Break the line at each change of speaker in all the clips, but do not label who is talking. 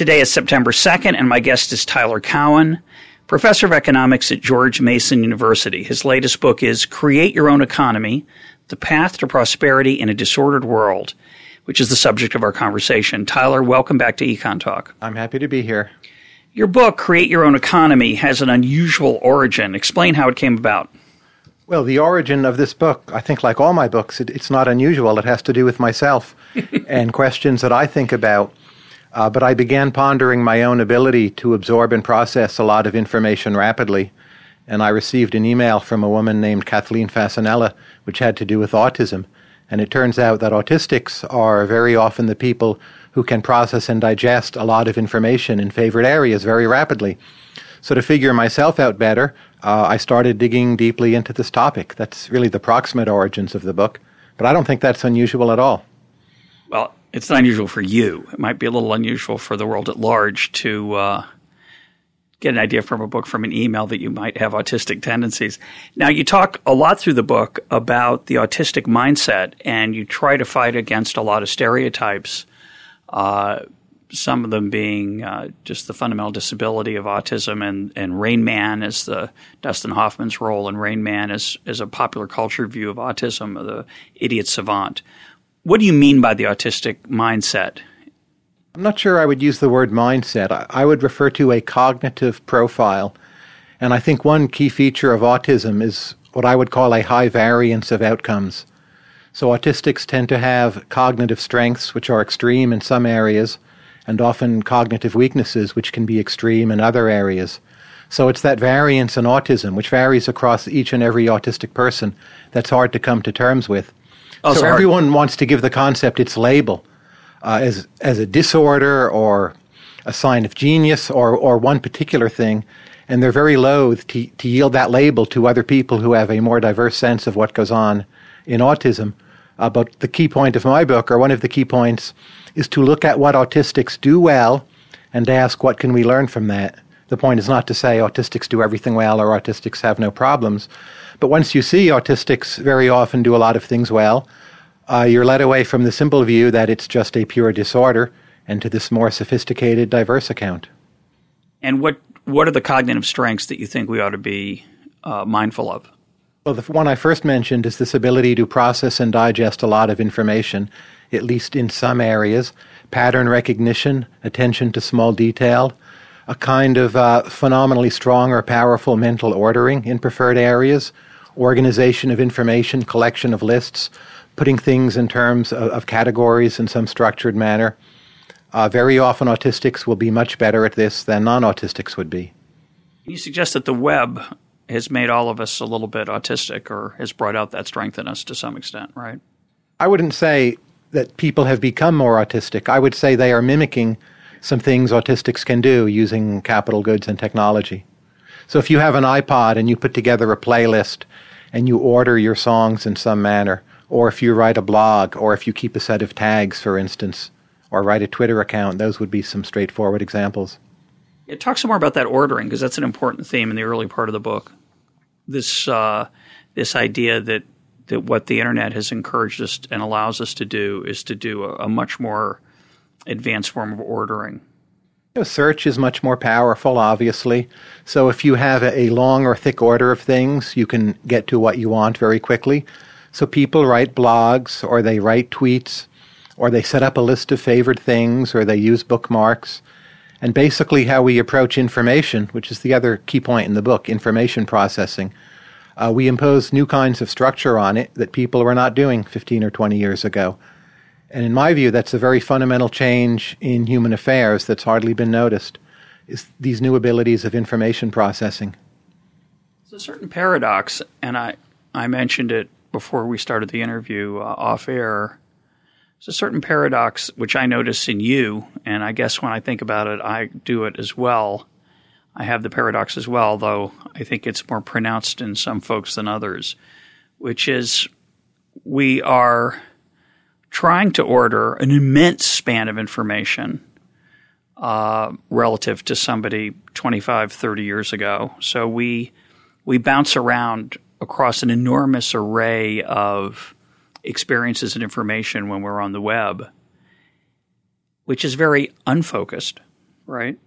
Today is September 2nd, and my guest is Tyler Cowen, professor of economics at George Mason University. His latest book is Create Your Own Economy The Path to Prosperity in a Disordered World, which is the subject of our conversation. Tyler, welcome back to Econ Talk.
I'm happy to be here.
Your book, Create Your Own Economy, has an unusual origin. Explain how it came about.
Well, the origin of this book, I think, like all my books, it, it's not unusual. It has to do with myself and questions that I think about uh, but I began pondering my own ability to absorb and process a lot of information rapidly. And I received an email from a woman named Kathleen Fasanella, which had to do with autism. And it turns out that autistics are very often the people who can process and digest a lot of information in favored areas very rapidly. So, to figure myself out better, uh, I started digging deeply into this topic. That's really the proximate origins of the book. But I don't think that's unusual at all.
Well, it's not unusual for you. It might be a little unusual for the world at large to uh, get an idea from a book from an email that you might have autistic tendencies. Now, you talk a lot through the book about the autistic mindset, and you try to fight against a lot of stereotypes. Uh, some of them being uh, just the fundamental disability of autism, and, and Rain Man is the Dustin Hoffman's role, and Rain Man is, is a popular culture view of autism, the idiot savant. What do you mean by the autistic mindset?
I'm not sure I would use the word mindset. I, I would refer to a cognitive profile. And I think one key feature of autism is what I would call a high variance of outcomes. So autistics tend to have cognitive strengths which are extreme in some areas and often cognitive weaknesses which can be extreme in other areas. So it's that variance in autism, which varies across each and every autistic person, that's hard to come to terms with. Oh, so everyone wants to give the concept its label uh, as as a disorder or a sign of genius or or one particular thing, and they're very loath to to yield that label to other people who have a more diverse sense of what goes on in autism. Uh, but the key point of my book, or one of the key points, is to look at what autistics do well and ask what can we learn from that. The point is not to say autistics do everything well or autistics have no problems, but once you see autistics very often do a lot of things well, uh, you're led away from the simple view that it's just a pure disorder and to this more sophisticated, diverse account.
And what what are the cognitive strengths that you think we ought to be uh, mindful of?
Well, the one I first mentioned is this ability to process and digest a lot of information, at least in some areas. Pattern recognition, attention to small detail, a kind of uh, phenomenally strong or powerful mental ordering in preferred areas, organization of information, collection of lists, putting things in terms of, of categories in some structured manner. Uh, very often, autistics will be much better at this than non autistics would be.
You suggest that the web has made all of us a little bit autistic or has brought out that strength in us to some extent, right?
I wouldn't say that people have become more autistic. I would say they are mimicking some things autistics can do using capital goods and technology. So if you have an iPod and you put together a playlist and you order your songs in some manner, or if you write a blog, or if you keep a set of tags, for instance, or write a Twitter account, those would be some straightforward examples.
Yeah, talk some more about that ordering because that's an important theme in the early part of the book. This uh, this idea that that what the internet has encouraged us and allows us to do is to do a, a much more advanced form of ordering.
You know, search is much more powerful, obviously. So if you have a long or thick order of things, you can get to what you want very quickly. So people write blogs, or they write tweets, or they set up a list of favorite things, or they use bookmarks. And basically, how we approach information, which is the other key point in the book, information processing, uh, we impose new kinds of structure on it that people were not doing 15 or 20 years ago. And in my view, that's a very fundamental change in human affairs that's hardly been noticed, is these new abilities of information processing.
It's a certain paradox, and I, I mentioned it before we started the interview uh, off air. there's a certain paradox which I notice in you, and I guess when I think about it, I do it as well. I have the paradox as well, though I think it's more pronounced in some folks than others, which is we are trying to order an immense span of information uh, relative to somebody 25, 30 years ago. So we we bounce around across an enormous array of experiences and information when we're on the web, which is very unfocused, right?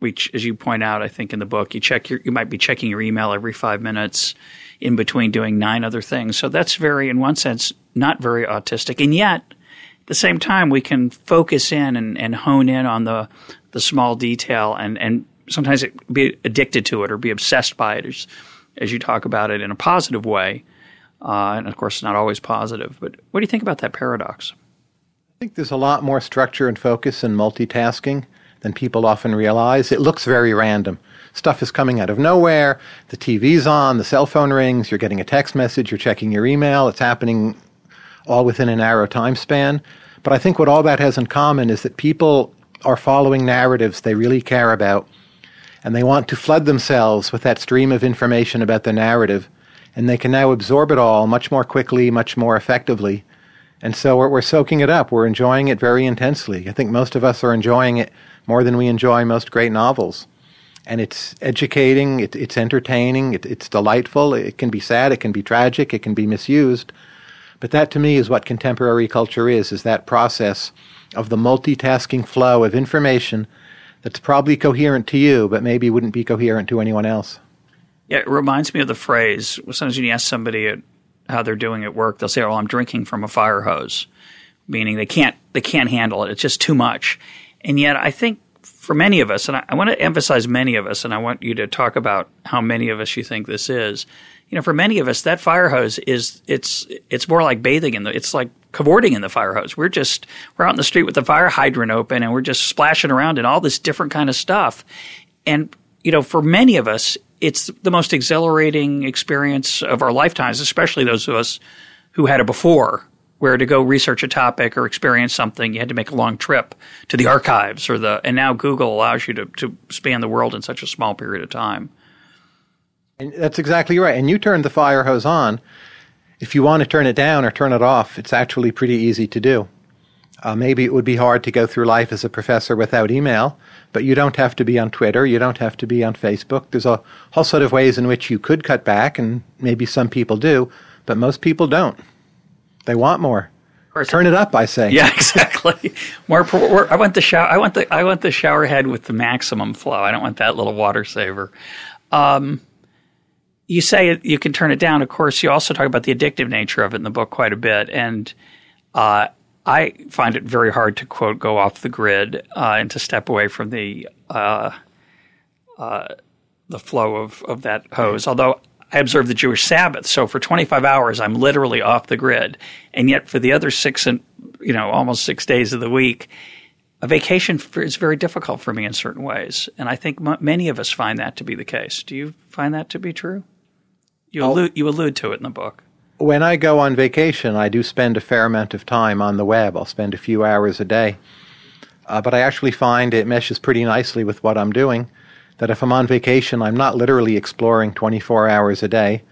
Which, as you point out, I think in the book, you check your, you might be checking your email every five minutes in between doing nine other things. So that's very, in one sense, not very autistic. And yet, at the same time, we can focus in and, and hone in on the, the small detail and, and sometimes be addicted to it or be obsessed by it as, as you talk about it in a positive way. Uh, and of course, not always positive. But what do you think about that paradox?
I think there's a lot more structure and focus in multitasking than people often realize. It looks very random. Stuff is coming out of nowhere. The TV's on, the cell phone rings, you're getting a text message, you're checking your email. It's happening all within a narrow time span. But I think what all that has in common is that people are following narratives they really care about, and they want to flood themselves with that stream of information about the narrative and they can now absorb it all much more quickly, much more effectively. And so we're, we're soaking it up. We're enjoying it very intensely. I think most of us are enjoying it more than we enjoy most great novels. And it's educating, it, it's entertaining, it, it's delightful. It can be sad, it can be tragic, it can be misused. But that to me is what contemporary culture is, is that process of the multitasking flow of information that's probably coherent to you, but maybe wouldn't be coherent to anyone else.
Yeah, it reminds me of the phrase. Sometimes when you ask somebody at, how they're doing at work, they'll say, "Oh, I'm drinking from a fire hose," meaning they can't they can't handle it. It's just too much. And yet, I think for many of us, and I, I want to emphasize many of us, and I want you to talk about how many of us you think this is. You know, for many of us, that fire hose is it's it's more like bathing in the. It's like cavorting in the fire hose. We're just we're out in the street with the fire hydrant open, and we're just splashing around in all this different kind of stuff. And you know, for many of us, it's the most exhilarating experience of our lifetimes, especially those of us who had it before, where to go research a topic or experience something, you had to make a long trip to the archives or the, and now Google allows you to, to span the world in such a small period of time.
And that's exactly right. And you turn the fire hose on. If you want to turn it down or turn it off, it's actually pretty easy to do. Uh, maybe it would be hard to go through life as a professor without email, but you don't have to be on Twitter. You don't have to be on Facebook. There's a whole set of ways in which you could cut back, and maybe some people do, but most people don't. They want more. Turn it up, I say.
Yeah, exactly. more, more. I want the shower. I want the. I want the shower head with the maximum flow. I don't want that little water saver. Um, you say you can turn it down. Of course, you also talk about the addictive nature of it in the book quite a bit, and uh, I find it very hard to quote go off the grid uh, and to step away from the uh, uh, the flow of, of that hose. Although I observe the Jewish Sabbath, so for 25 hours I'm literally off the grid, and yet for the other six and you know almost six days of the week, a vacation is very difficult for me in certain ways, and I think m- many of us find that to be the case. Do you find that to be true? You allude, you allude to it in the book
when I go on vacation, I do spend a fair amount of time on the web. I'll spend a few hours a day. Uh, but I actually find it meshes pretty nicely with what I'm doing. That if I'm on vacation, I'm not literally exploring 24 hours a day.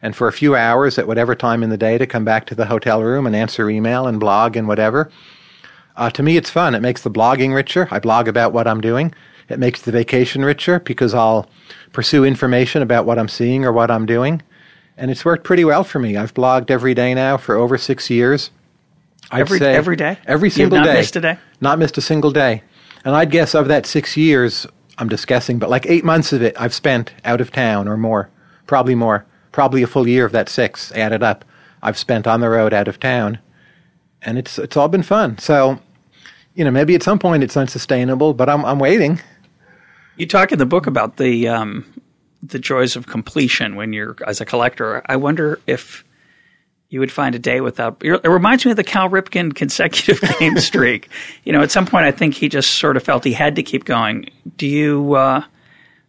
And for a few hours at whatever time in the day to come back to the hotel room and answer email and blog and whatever. Uh, to me, it's fun. It makes the blogging richer. I blog about what I'm doing. It makes the vacation richer because I'll pursue information about what I'm seeing or what I'm doing and it's worked pretty well for me. I've blogged every day now for over six years.
I'd every say every day,
every single
You've
not
day, missed a day,
not missed a single day. And I'd guess of that six years, I'm just guessing, but like eight months of it, I've spent out of town or more, probably more, probably a full year of that six added up. I've spent on the road out of town, and it's it's all been fun. So, you know, maybe at some point it's unsustainable, but I'm I'm waiting.
You talk in the book about the um, the joys of completion when you're as a collector. I wonder if you would find a day without. It reminds me of the Cal Ripken consecutive game streak. You know, at some point, I think he just sort of felt he had to keep going. Do you? Uh,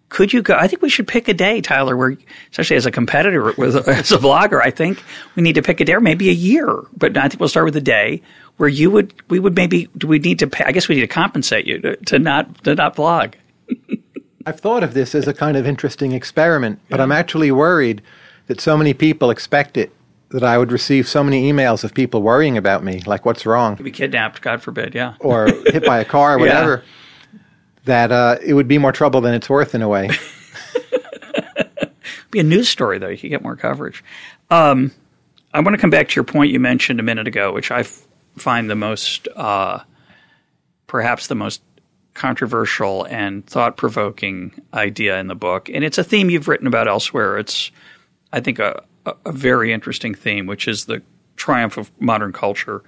could you go? I think we should pick a day, Tyler. Where, especially as a competitor, with, as a vlogger, I think we need to pick a day, or maybe a year. But I think we'll start with a day where you would we would maybe do we need to pay, I guess we need to compensate you to, to not to not blog.
I've thought of this as a kind of interesting experiment, but I'm actually worried that so many people expect it that I would receive so many emails of people worrying about me, like what's wrong,
To be kidnapped, God forbid, yeah.
or hit by a car, or
Yeah.
whatever. That uh, it would be more trouble than it's worth in a way.
be a news story though. You could get more coverage. Um, I want to come back to your point you mentioned a minute ago, which I f- find the most, uh, perhaps the most controversial and thought provoking idea in the book, and it's a theme you've written about elsewhere. It's, I think, a, a, very interesting theme, which is the triumph of modern culture.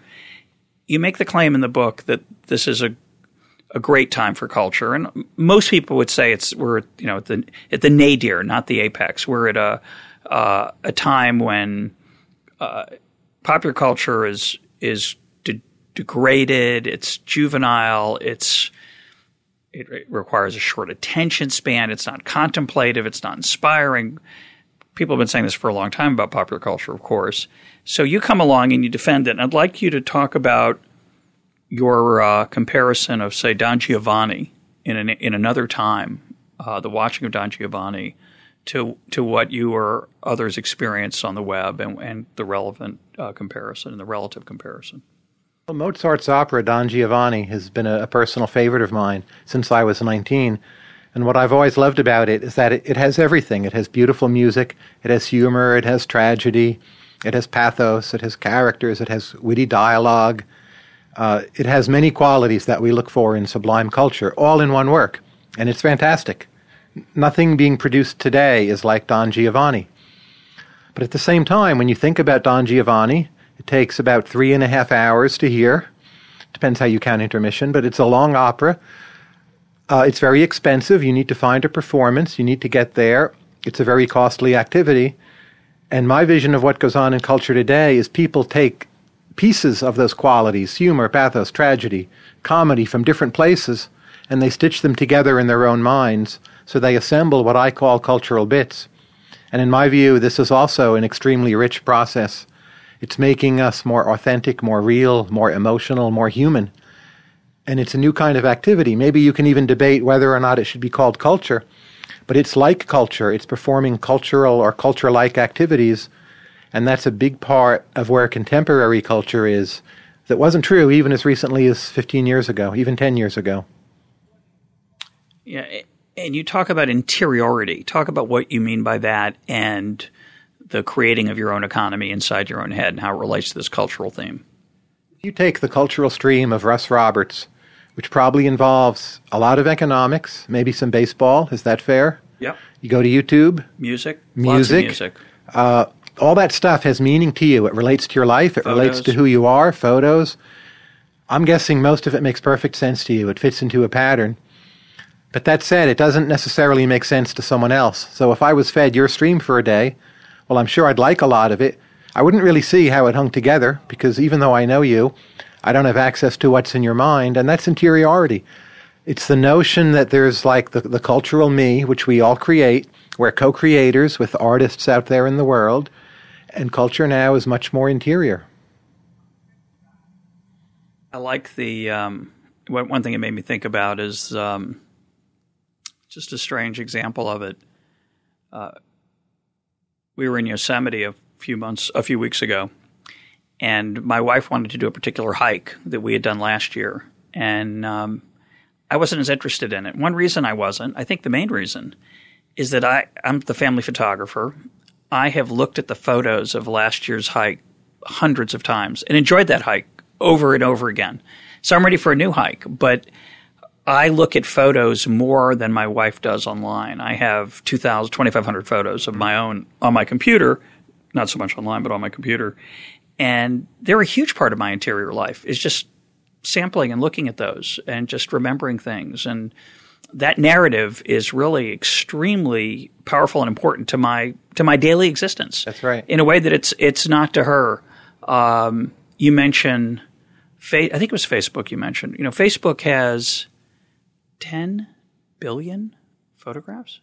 You make the claim in the book that this is a a great time for culture, and most people would say it's we're you know at the at the nadir, not the apex. We're at a uh, a time when uh, popular culture is is de- degraded, it's juvenile, it's it, it requires a short attention span. It's not contemplative. It's not inspiring. People have been saying this for a long time about popular culture, of course. So you come along and you defend it. And I'd like you to talk about your uh, comparison of, say, Don Giovanni in an, in another time, uh, the watching of Don Giovanni, to to what you or others experienced on the web, and, and the relevant uh, comparison and the relative comparison.
Well, Mozart's opera, Don Giovanni, has been a, personal favorite of mine since I was 19. And what I've always loved about it is that it, it has everything. It has beautiful music, it has humor, it has tragedy, it has pathos, it has characters, it has witty dialogue. Uh, it has many qualities that we look for in sublime culture, all in one work. And it's fantastic. Nothing being produced today is like Don Giovanni. But at the same time, when you think about Don Giovanni, it takes about three and a half hours to hear. Depends how you count intermission, but it's a long opera. Uh, it's very expensive. You need to find a performance. You need to get there. It's a very costly activity. And my vision of what goes on in culture today is people take pieces of those qualities humor, pathos, tragedy, comedy from different places and they stitch them together in their own minds. So they assemble what I call cultural bits. And in my view, this is also an extremely rich process. It's making us more authentic, more real, more emotional, more human. And it's a new kind of activity. Maybe you can even debate whether or not it should be called culture, but it's like culture. It's performing cultural or culture like activities. And that's a big part of where contemporary culture is that wasn't true even as recently as 15 years ago, even 10 years ago.
Yeah, and you talk about interiority. Talk about what you mean by that and the creating of your own economy inside your own head and how it relates to this cultural theme.
You take the cultural stream of Russ Roberts, which probably involves a lot of economics, maybe some baseball. Is that fair?
Yeah.
You go to YouTube,
Music.
Music.
Lots of music.
uh, all that stuff has meaning to you. It relates to your life. It relates to who you are. Photos. I'm guessing most of it makes perfect sense to you. It fits into a pattern. But that said, it doesn't necessarily make sense to someone else. So if I was fed your stream for a day, well, I'm sure I'd like a lot of it. I wouldn't really see how it hung together because even though I know you, I don't have access to what's in your mind, and that's interiority. It's the notion that there's like the, the cultural me, which we all create. We're co creators with artists out there in the world, and culture now is much more interior.
I like the um, one, thing it made me think about is um, just a strange example of it. Uh, we were in Yosemite a few months, a few weeks ago, and my wife wanted to do a particular hike that we had done last year, and um, I wasn't as interested in it. One reason I wasn't, I think the main reason, is that I, I'm the family photographer. I have looked at the photos of last year's hike hundreds of times and enjoyed that hike over and over again. So I'm ready for a new hike, but I look at photos more than my wife does online. I have 2,000, 2,500 photos of my own on my computer, not so much online, but on my computer. And they're a huge part of my interior life is just sampling and looking at those and just remembering things. And that narrative is really extremely powerful and important to my to my daily existence.
That's right.
In a way that it's it's not to her. Um, you mention, fa- I think it was Facebook. You mentioned, you know, Facebook has ten billion photographs.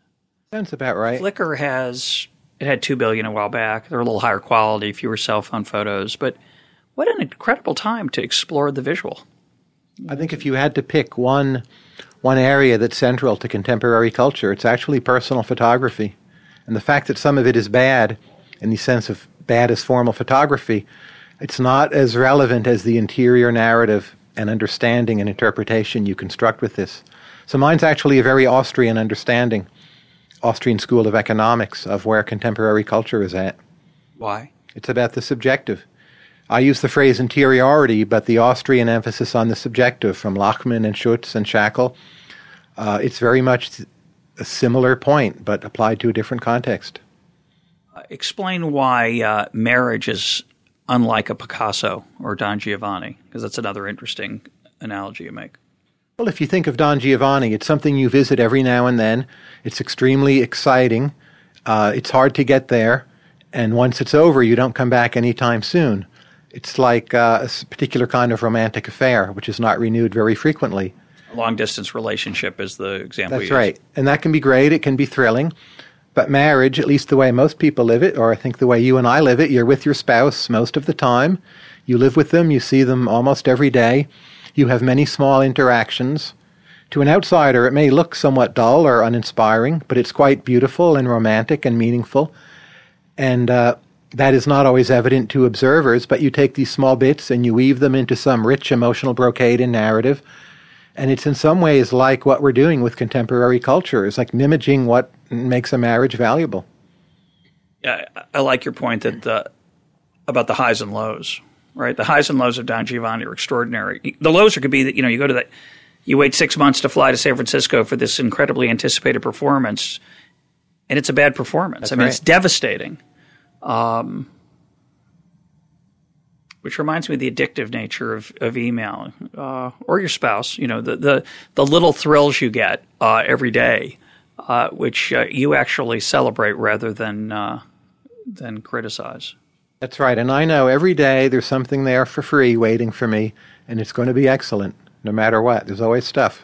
Sounds about right.
Flickr has it had two billion a while back. They're a little higher quality, fewer cell phone photos, but What an incredible time to explore the visual.
I think if you had to pick one one area that's central to contemporary culture, it's actually personal photography. And the fact that some of it is bad, in the sense of bad as formal photography, it's not as relevant as the interior narrative and understanding and interpretation you construct with this. So mine's actually a very Austrian understanding, Austrian school of economics of where contemporary culture is at.
Why?
It's about the subjective. I use the phrase interiority, but the Austrian emphasis on the subjective from Lachmann and Schutz and Shackle, uh, it's very much a similar point, but applied to a different context.
Uh, explain why uh, marriage is unlike a Picasso or Don Giovanni, because that's another interesting analogy you make.
Well, if you think of Don Giovanni, it's something you visit every now and then. It's extremely exciting. Uh, it's hard to get there. And once it's over, you don't come back anytime soon. It's like uh, a particular kind of romantic affair, which is not renewed very frequently.
A long distance relationship is the example.
That's right. And that can be great. It can be thrilling. But marriage, at least the way most people live it, or I think the way you and I live it, you're with your spouse most of the time. You live with them, you see them almost every day. You have many small interactions. To an outsider, it may look somewhat dull or uninspiring, but it's quite beautiful and romantic and meaningful. And uh, that is not always evident to observers, but you take these small bits and you weave them into some rich emotional brocade and narrative. And it's in some ways like what we're doing with contemporary culture. It's like mimicking what makes a marriage valuable.
Yeah, I like your point that the, about the highs and lows, right? The highs and lows of Don Giovanni are extraordinary. The lows are could be that, you know, you go to that, you wait six months to fly to San Francisco for this incredibly anticipated performance, and it's a bad performance.
That's
I mean,
right.
it's devastating. Um, which reminds me of the addictive nature of, of email uh, or your spouse. You know, the, the, the little thrills you get uh, every day, uh, which uh, you actually celebrate rather than, uh, than criticize.
That's right. And I know every day there's something there for free waiting for me, and it's going to be excellent no matter what. There's always stuff.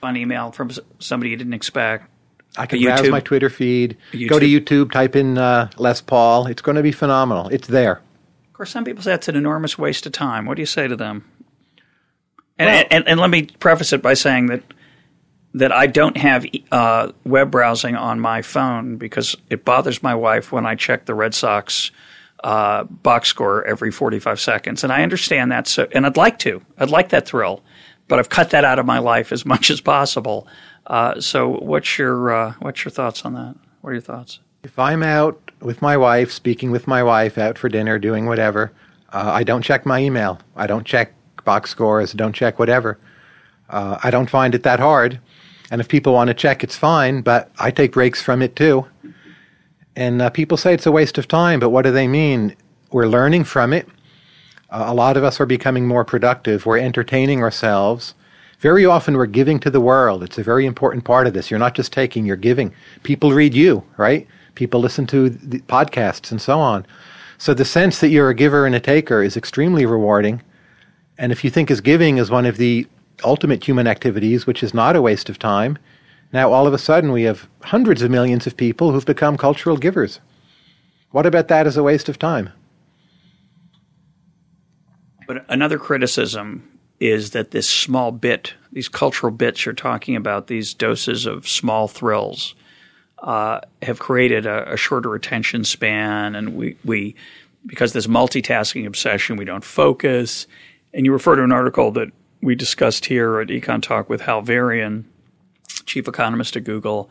Fun email from somebody you didn't expect.
I can browse my Twitter feed,
a
go to YouTube, type in uh, Les Paul. It's going to be phenomenal. It's there.
Of course, some people say that's an enormous waste of time. What do you say to them? And,
Well-
and, and let me preface it by saying that that I don't have uh, web browsing on my phone because it bothers my wife when I check the Red Sox uh, box score every 45 seconds. And I understand that, so, and I'd like to. I'd like that thrill, but I've cut that out of my life as much as possible. Uh, so, what's your uh, what's your thoughts on that? What are your thoughts?
If I'm out with my wife, speaking with my wife, out for dinner, doing whatever, uh, I don't check my email. I don't check box scores. Don't check whatever. Uh, I don't find it that hard. And if people want to check, it's fine, but I take breaks from it too. And uh, people say it's a waste of time, but what do they mean? We're learning from it. Uh, a lot of us are becoming more productive. We're entertaining ourselves. Very often we're giving to the world. It's a very important part of this. You're not just taking, you're giving. People read you, right? People listen to the podcasts and so on. So the sense that you're a giver and a taker is extremely rewarding. And if you think as giving is one of the ultimate human activities, which is not a waste of time, now all of a sudden we have hundreds of millions of people who've become cultural givers. What about that as a waste of time?
But another criticism is that this small bit, these cultural bits you're talking about, these doses of small thrills, uh, have created a, a shorter attention span, and we, we because this multitasking obsession, we don't focus. And you refer to an article that we discussed here at Econ Talk with Hal Varian, chief economist at Google.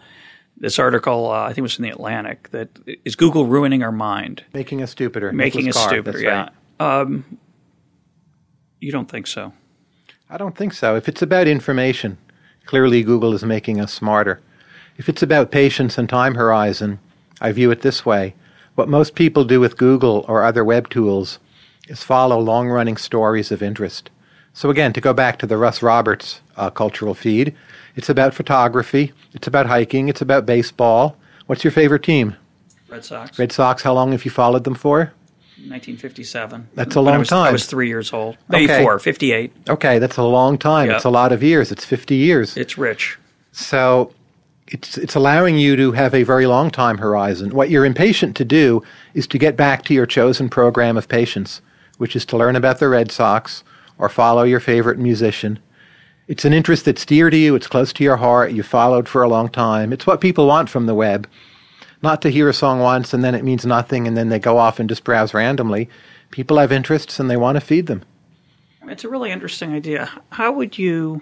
This article, uh, I think it was in the Atlantic, that is Google ruining our mind,
Making us stupider.
making us stupider. Yeah.
right.
Um, you don't think so?
I don't think so. If it's about information, clearly Google is making us smarter. If it's about patience and time horizon, I view it this way. What most people do with Google or other web tools is follow long running stories of interest. So, again, to go back to the Russ Roberts uh, cultural feed, it's about photography, it's about hiking, it's about baseball. What's your favorite team?
Red Sox.
Red Sox, how long have you followed them for?
1957.
That's a
When I
long
time. I was three years old. Maybe
Okay.
four. 58.
Okay, that's a long time.
Yeah.
It's a lot of years. It's 50 years.
It's rich.
So it's it's allowing you to have a very long time horizon. What you're impatient to do is to get back to your chosen program of patience, which is to learn about the Red Sox or follow your favorite musician. It's an interest that's dear to you, it's close to your heart, you've followed for a long time. It's what people want from the web. Not to hear a song once and then it means nothing and then they go off and just browse randomly. People have interests and they want to feed them.
It's a really interesting idea. How would you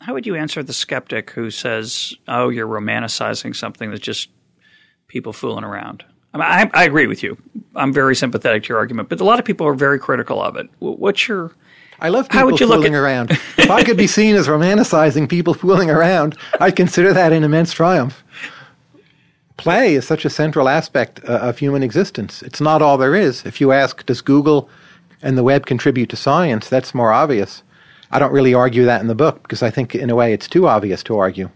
how would you answer the skeptic who says, "Oh, you're romanticizing something that's just people fooling around"? I, mean, I, I agree with you. I'm very sympathetic to your argument, but a lot of people are very critical of it. What's your
I love people fooling at- around. if I could be seen as romanticizing people fooling around, I'd consider that an immense triumph. Play is such a central aspect uh, of human existence. It's not all there is. If you ask, does Google and the web contribute to science? That's more obvious. I don't really argue that in the book because I think, in a way, it's too obvious to argue.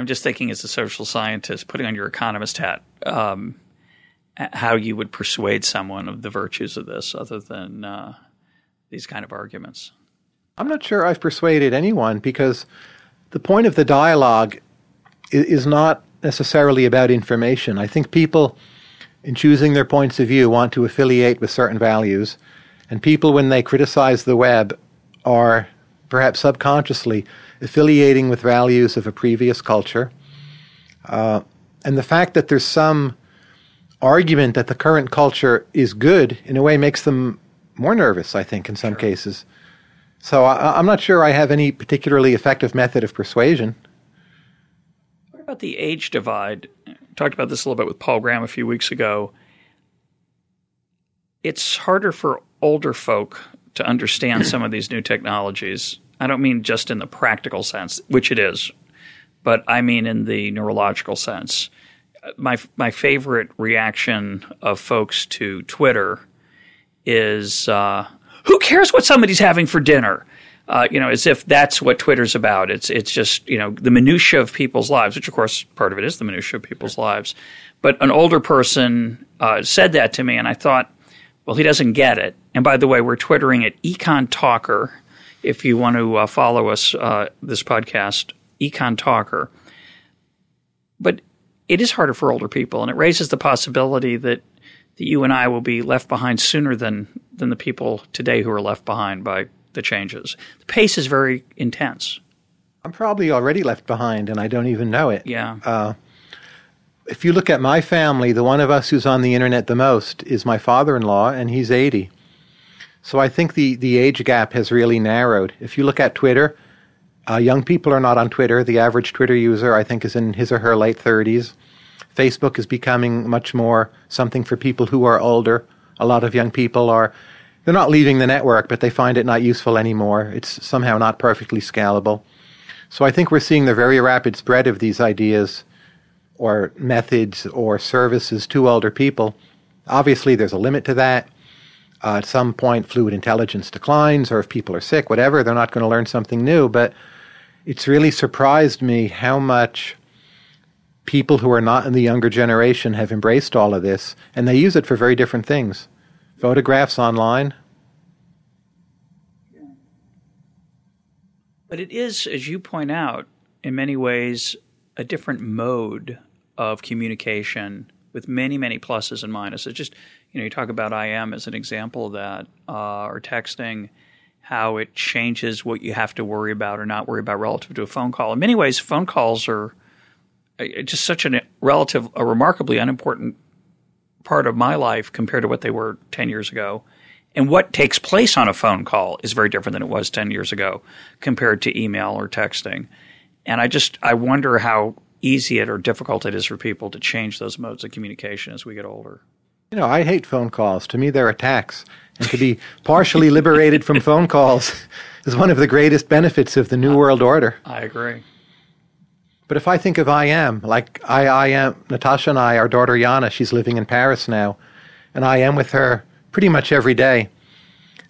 I'm just thinking, as a social scientist, putting on your economist hat, um, how you would persuade someone of the virtues of this, other than uh, these kind of arguments.
I'm not sure I've persuaded anyone because the point of the dialogue is not necessarily about information. I think people, in choosing their points of view, want to affiliate with certain values and people, when they criticize the web, are perhaps subconsciously affiliating with values of a previous culture. Uh, and the fact that there's some argument that the current culture is good, in a way, makes them more nervous, I think, in some sure. cases. So I, I'm not sure I have any particularly effective method of persuasion.
What about the age divide? I talked about this a little bit with Paul Graham a few weeks ago. It's harder for older folk to understand some of these new technologies. I don't mean just in the practical sense, which it is, but I mean in the neurological sense. My my favorite reaction of folks to Twitter is, uh, "Who cares what somebody's having for dinner?" Uh, you know, as if that's what Twitter's about. It's it's just you know the minutia of people's lives, which of course part of it is the minutia of people's lives. But an older person uh, said that to me, and I thought, well, he doesn't get it. And by the way, we're twittering at Econ Talker. If you want to uh, follow us, uh, this podcast, Econ Talker. But it is harder for older people, and it raises the possibility that, that you and I will be left behind sooner than than the people today who are left behind by the changes. The pace is very intense.
I'm probably already left behind, and I don't even know it.
Yeah. Uh,
if you look at my family, the one of us who's on the internet the most is my father-in-law, and he's 80. So I think the, the age gap has really narrowed. If you look at Twitter, uh, young people are not on Twitter. The average Twitter user, I think, is in his or her late 30s. Facebook is becoming much more something for people who are older. A lot of young people are, they're not leaving the network, but they find it not useful anymore. It's somehow not perfectly scalable. So I think we're seeing the very rapid spread of these ideas or methods or services to older people. Obviously, there's a limit to that uh, at some point fluid intelligence declines, or if people are sick, whatever, they're not going to learn something new. But it's really surprised me how much people who are not in the younger generation have embraced all of this, and they use it for very different things. Photographs online.
But it is, as you point out, in many ways, a different mode of communication with many, many pluses and minuses. Just you know, you talk about IM as an example of that, uh, or texting, how it changes what you have to worry about or not worry about relative to a phone call. In many ways, phone calls are uh, just such a relative, a remarkably unimportant part of my life compared to what they were 10 years ago. And what takes place on a phone call is very different than it was 10 years ago compared to email or texting. And I just, I wonder how easy it or difficult it is for people to change those modes of communication as we get older.
You know, I hate phone calls. To me, they're attacks. And to be partially liberated from phone calls is one of the greatest benefits of the New World Order.
I agree.
But if I think of IM, like I, I am, Natasha and I, our daughter Yana, she's living in Paris now, and I am with her pretty much every day.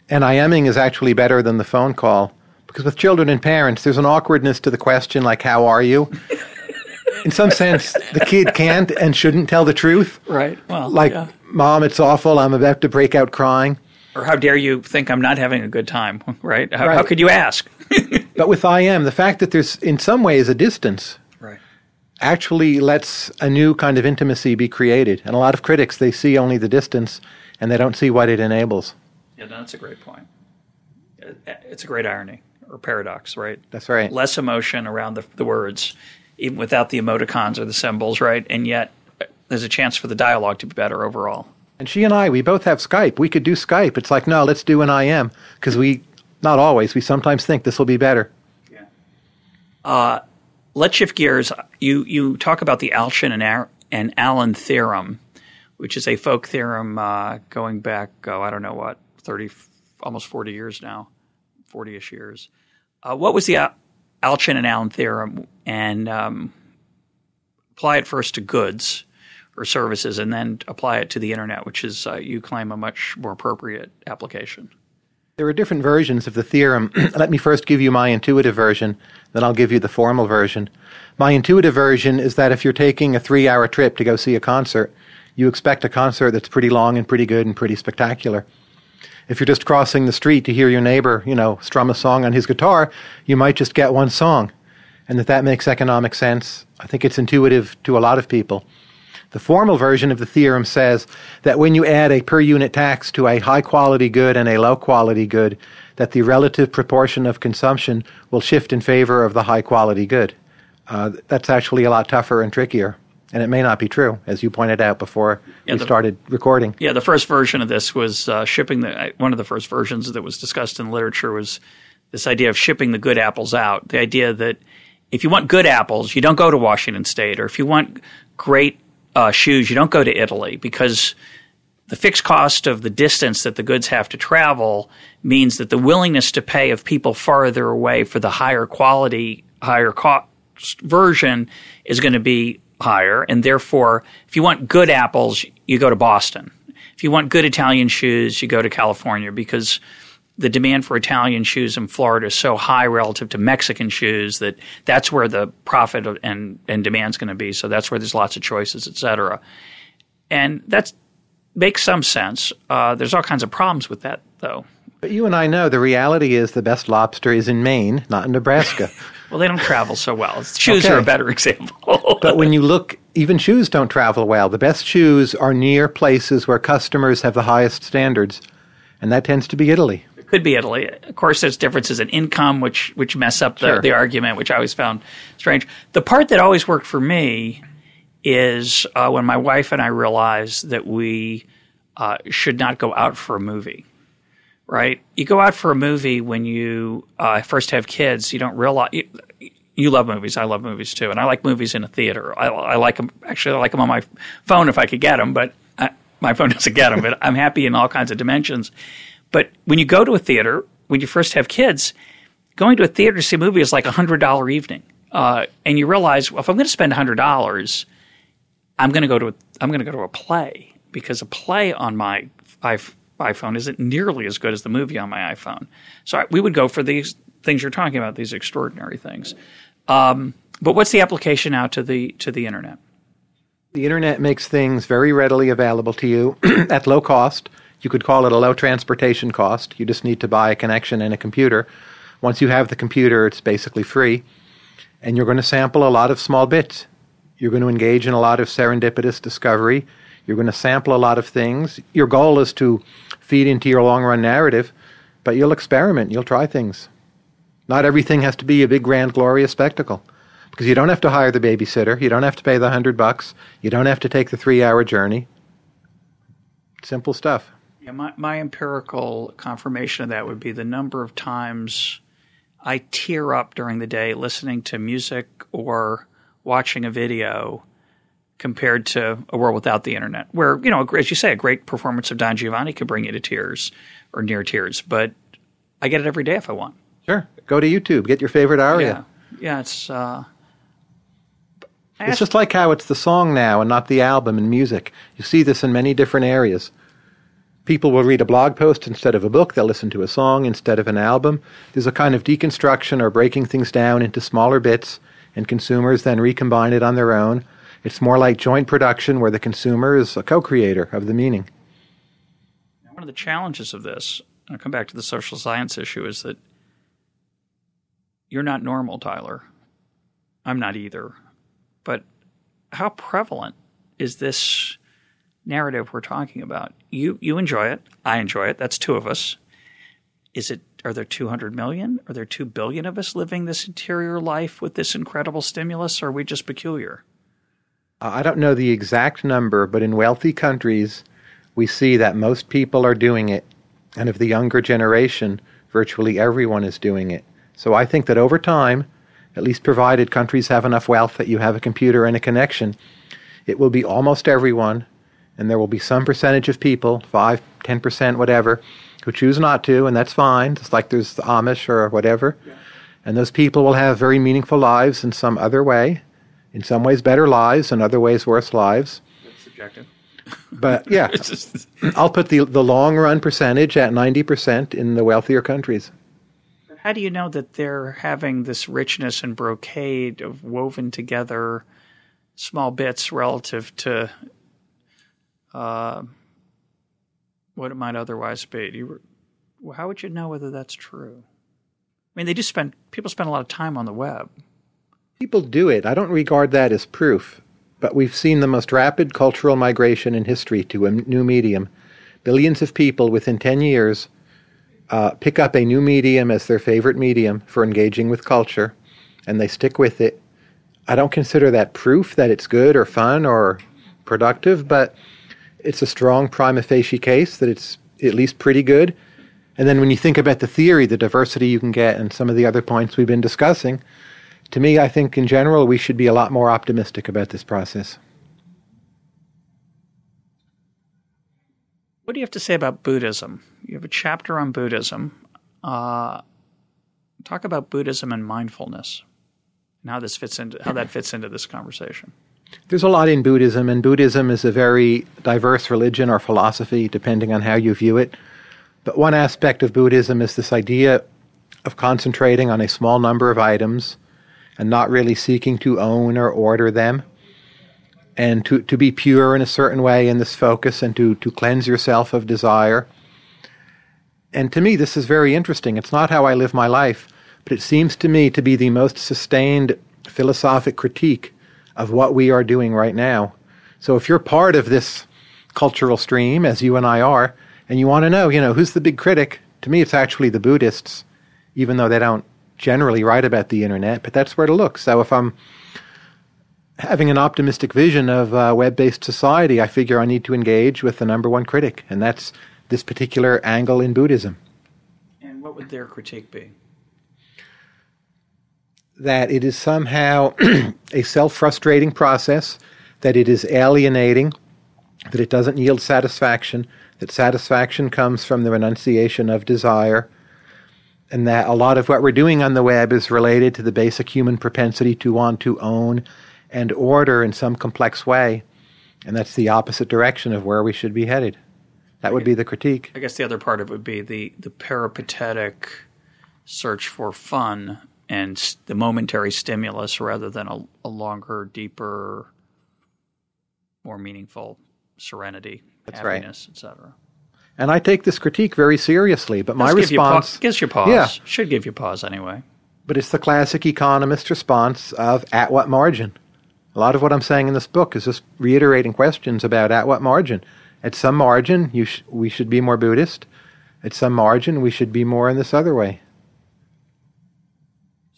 And IMing is actually better than the phone call because with children and parents, there's an awkwardness to the question like, How are you? In some sense, the kid can't and shouldn't tell the truth.
Right. Well,
like, yeah. mom, it's awful. I'm about to break out crying.
Or how dare you think I'm not having a good time? Right. How, right. how could you ask?
but with IM, the fact that there's in some ways a distance.
Right.
actually lets a new kind of intimacy be created. And a lot of critics, they see only the distance and they don't see what it enables.
Yeah, that's a great point. It's a great irony or paradox, right?
That's right.
Less emotion around the, the words, even without the emoticons or the symbols, right? And yet there's a chance for the dialogue to be better overall.
And she and I, we both have Skype. We could do Skype. It's like, no, let's do an IM because we, not always, we sometimes think this will be better.
Yeah. Uh, let's shift gears. You you talk about the Alchian and, Ar- and Allen theorem, which is a folk theorem uh, going back, oh, I don't know what, 30, almost 40 years now, 40 ish years. Uh, what was the Al- Alchian and Allen theorem? And um, apply it first to goods or services and then apply it to the internet, which is, uh, you claim, a much more appropriate application.
There are different versions of the theorem. Let me first give you my intuitive version, then I'll give you the formal version. My intuitive version is that if you're taking a three hour trip to go see a concert, you expect a concert that's pretty long and pretty good and pretty spectacular. If you're just crossing the street to hear your neighbor, you know, strum a song on his guitar, you might just get one song. And that that makes economic sense. I think it's intuitive to a lot of people. The formal version of the theorem says that when you add a per unit tax to a high quality good and a low quality good, that the relative proportion of consumption will shift in favor of the high quality good. Uh, that's actually a lot tougher and trickier. And it may not be true, as you pointed out before yeah, we the, started recording.
Yeah, the first version of this was uh, shipping the. One of the first versions that was discussed in the literature was this idea of shipping the good apples out. The idea that if you want good apples, you don't go to Washington State, or if you want great uh, shoes, you don't go to Italy because the fixed cost of the distance that the goods have to travel means that the willingness to pay of people farther away for the higher quality, higher cost version is going to be higher. And therefore, if you want good apples, you go to Boston. If you want good Italian shoes, you go to California because the demand for Italian shoes in Florida is so high relative to Mexican shoes that that's where the profit and, and demand is going to be. So that's where there's lots of choices, et cetera. And that makes some sense. Uh, there's all kinds of problems with that, though.
But you and I know the reality is the best lobster is in Maine, not in Nebraska.
well, they don't travel so well. Shoes okay. are a better example.
but when you look, even shoes don't travel well. The best shoes are near places where customers have the highest standards, and that tends to be Italy
could be Italy. Of course, there's differences in income, which which mess up the, sure. the argument, which I always found strange. The part that always worked for me is uh, when my wife and I realized that we uh, should not go out for a movie. Right? You go out for a movie when you uh, first have kids. You don't realize. You, you love movies. I love movies too, and I like movies in a theater. I, I like them. Actually, I like them on my phone if I could get them, but I, my phone doesn't get them. But I'm happy in all kinds of dimensions. But when you go to a theater, when you first have kids, going to a theater to see a movie is like a hundred dollar evening, uh, and you realize well, if I'm going to spend hundred dollars, I'm going to go to a, I'm going to go to a play because a play on my iPhone isn't nearly as good as the movie on my iPhone. So I, we would go for these things you're talking about, these extraordinary things. Um, but what's the application now to the to the internet?
The internet makes things very readily available to you at low cost you could call it a low transportation cost. You just need to buy a connection and a computer. Once you have the computer, it's basically free. And you're going to sample a lot of small bits. You're going to engage in a lot of serendipitous discovery. You're going to sample a lot of things. Your goal is to feed into your long run narrative, but you'll experiment, you'll try things. Not everything has to be a big, grand, glorious spectacle. Because you don't have to hire the babysitter, you don't have to pay the hundred bucks, you don't have to take the three hour journey. Simple stuff.
Yeah, my, my empirical confirmation of that would be the number of times I tear up during the day listening to music or watching a video compared to a world without the internet, where, you know, as you say, a great performance of Don Giovanni could bring you to tears or near tears. But I get it every day if I want.
Sure. Go to YouTube, get your favorite aria.
Yeah, yeah it's. Uh,
it's just like how it's the song now and not the album in music. You see this in many different areas. People will read a blog post instead of a book. They'll listen to a song instead of an album. There's a kind of deconstruction or breaking things down into smaller bits, and consumers then recombine it on their own. It's more like joint production where the consumer is a co creator of the meaning.
One of the challenges of this, and I'll come back to the social science issue, is that you're not normal, Tyler. I'm not either. but how prevalent is this narrative we're talking about? You you enjoy it, I enjoy it. That's two of us. Is it are there 200 million? Are there 2 billion of us living this interior life with this incredible stimulus or are we just peculiar?
Uh, I don't know the exact number, but in wealthy countries, we see that most people are doing it. And of the younger generation, virtually everyone is doing it. So I think that over time, at least provided countries have enough wealth that you have a computer and a connection, it will be almost everyone. And there will be some percentage of people, 5, 10%, whatever, who choose not to, and that's fine. It's like there's the Amish or whatever. Yeah. And those people will have very meaningful lives in some other way, in some ways better lives, in other ways worse lives.
That's subjective.
But yeah, just... I'll put the the long run percentage at ninety percent in the wealthier countries.
How do you know that they're having this richness and brocade of woven together small bits relative to uh, what it might otherwise be. You how would you know whether that's true? I mean, they do spend people spend a lot of time on the web.
People do it. I don't regard that as proof, but we've seen the most rapid cultural migration in history to a new medium. Billions of people within 10 years uh, pick up a new medium as their favorite medium for engaging with culture, and they stick with it. I don't consider that proof that it's good or fun or productive, but it's a strong prima facie case that it's at least pretty good. And then when you think about the theory, the diversity you can get, and some of the other points we've been discussing, to me, I think in general we should be a lot more optimistic about this process.
What do you have to say about Buddhism? You have a chapter on Buddhism. Uh, talk about Buddhism and mindfulness, and how this fits into how that fits into this conversation.
There's a lot in Buddhism, and Buddhism is a very diverse religion or philosophy, depending on how you view it. But one aspect of Buddhism is this idea of concentrating on a small number of items and not really seeking to own or order them, and to, to be pure in a certain way in this focus and to, to cleanse yourself of desire. And to me, this is very interesting. It's not how I live my life, but it seems to me to be the most sustained philosophic critique of what we are doing right now. So if you're part of this cultural stream, as you and I are, and you want to know, you know, who's the big critic? To me, it's actually the Buddhists, even though they don't generally write about the internet, but that's where to look. So if I'm having an optimistic vision of a web based society, I figure I need to engage with the number one critic, and that's this particular angle in Buddhism.
And what would their critique be?
That it is somehow a self frustrating process, that it is alienating, that it doesn't yield satisfaction, that satisfaction comes from the renunciation of desire, and that a lot of what we're doing on the web is related to the basic human propensity to want to own and order in some complex way. And that's the opposite direction of where we should be headed. That would be the critique.
I guess the other part of it would be the, the peripatetic search for fun and the momentary stimulus rather than a, a longer, deeper, more meaningful serenity,
That's
happiness,
right.
etc.
And I take this critique very seriously, but my response
you gives you pause. Yeah. Should give you pause anyway.
But it's the classic economist response of at what margin? A lot of what I'm saying in this book is just reiterating questions about at what margin. At some margin, sh- we should be more Buddhist. At some margin, we should be more in this other way.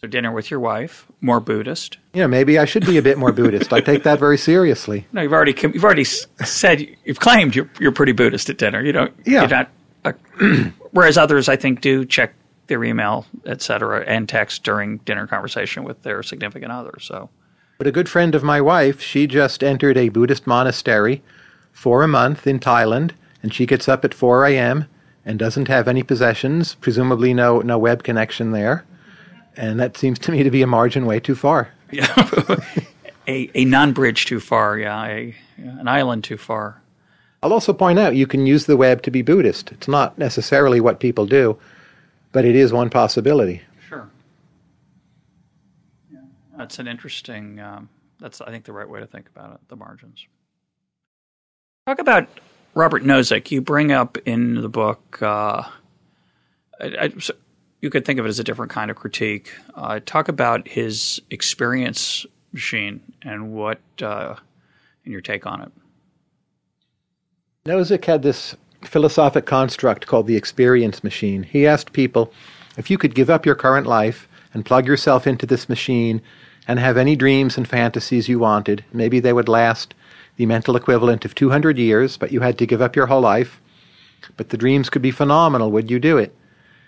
So dinner with your wife, more Buddhist.
Yeah, maybe I should be a bit more Buddhist. I take that very seriously.
No, you've already you've already said you've claimed you're you're pretty Buddhist at dinner. You don't.
Yeah.
Not, uh, whereas others, I think, do check their email, etc., and text during dinner conversation with their significant other. So.
But a good friend of my wife, she just entered a Buddhist monastery for a month in Thailand, and she gets up at 4 a.m. and doesn't have any possessions, presumably no no web connection there and that seems to me to be a margin way too far.
Yeah, a, a non-bridge too far. Yeah, a, an island too far.
I'll also point out you can use the web to be Buddhist. It's not necessarily what people do, but it is one possibility.
Sure. Yeah, that's an interesting. Um, that's I think the right way to think about it. The margins. Talk about Robert Nozick. You bring up in the book. Uh, I, I, you could think of it as a different kind of critique. Uh, talk about his experience machine, and what uh, and your take on it?
Nozick had this philosophic construct called the experience machine. He asked people if you could give up your current life and plug yourself into this machine and have any dreams and fantasies you wanted, maybe they would last the mental equivalent of 200 years, but you had to give up your whole life. But the dreams could be phenomenal. Would you do it?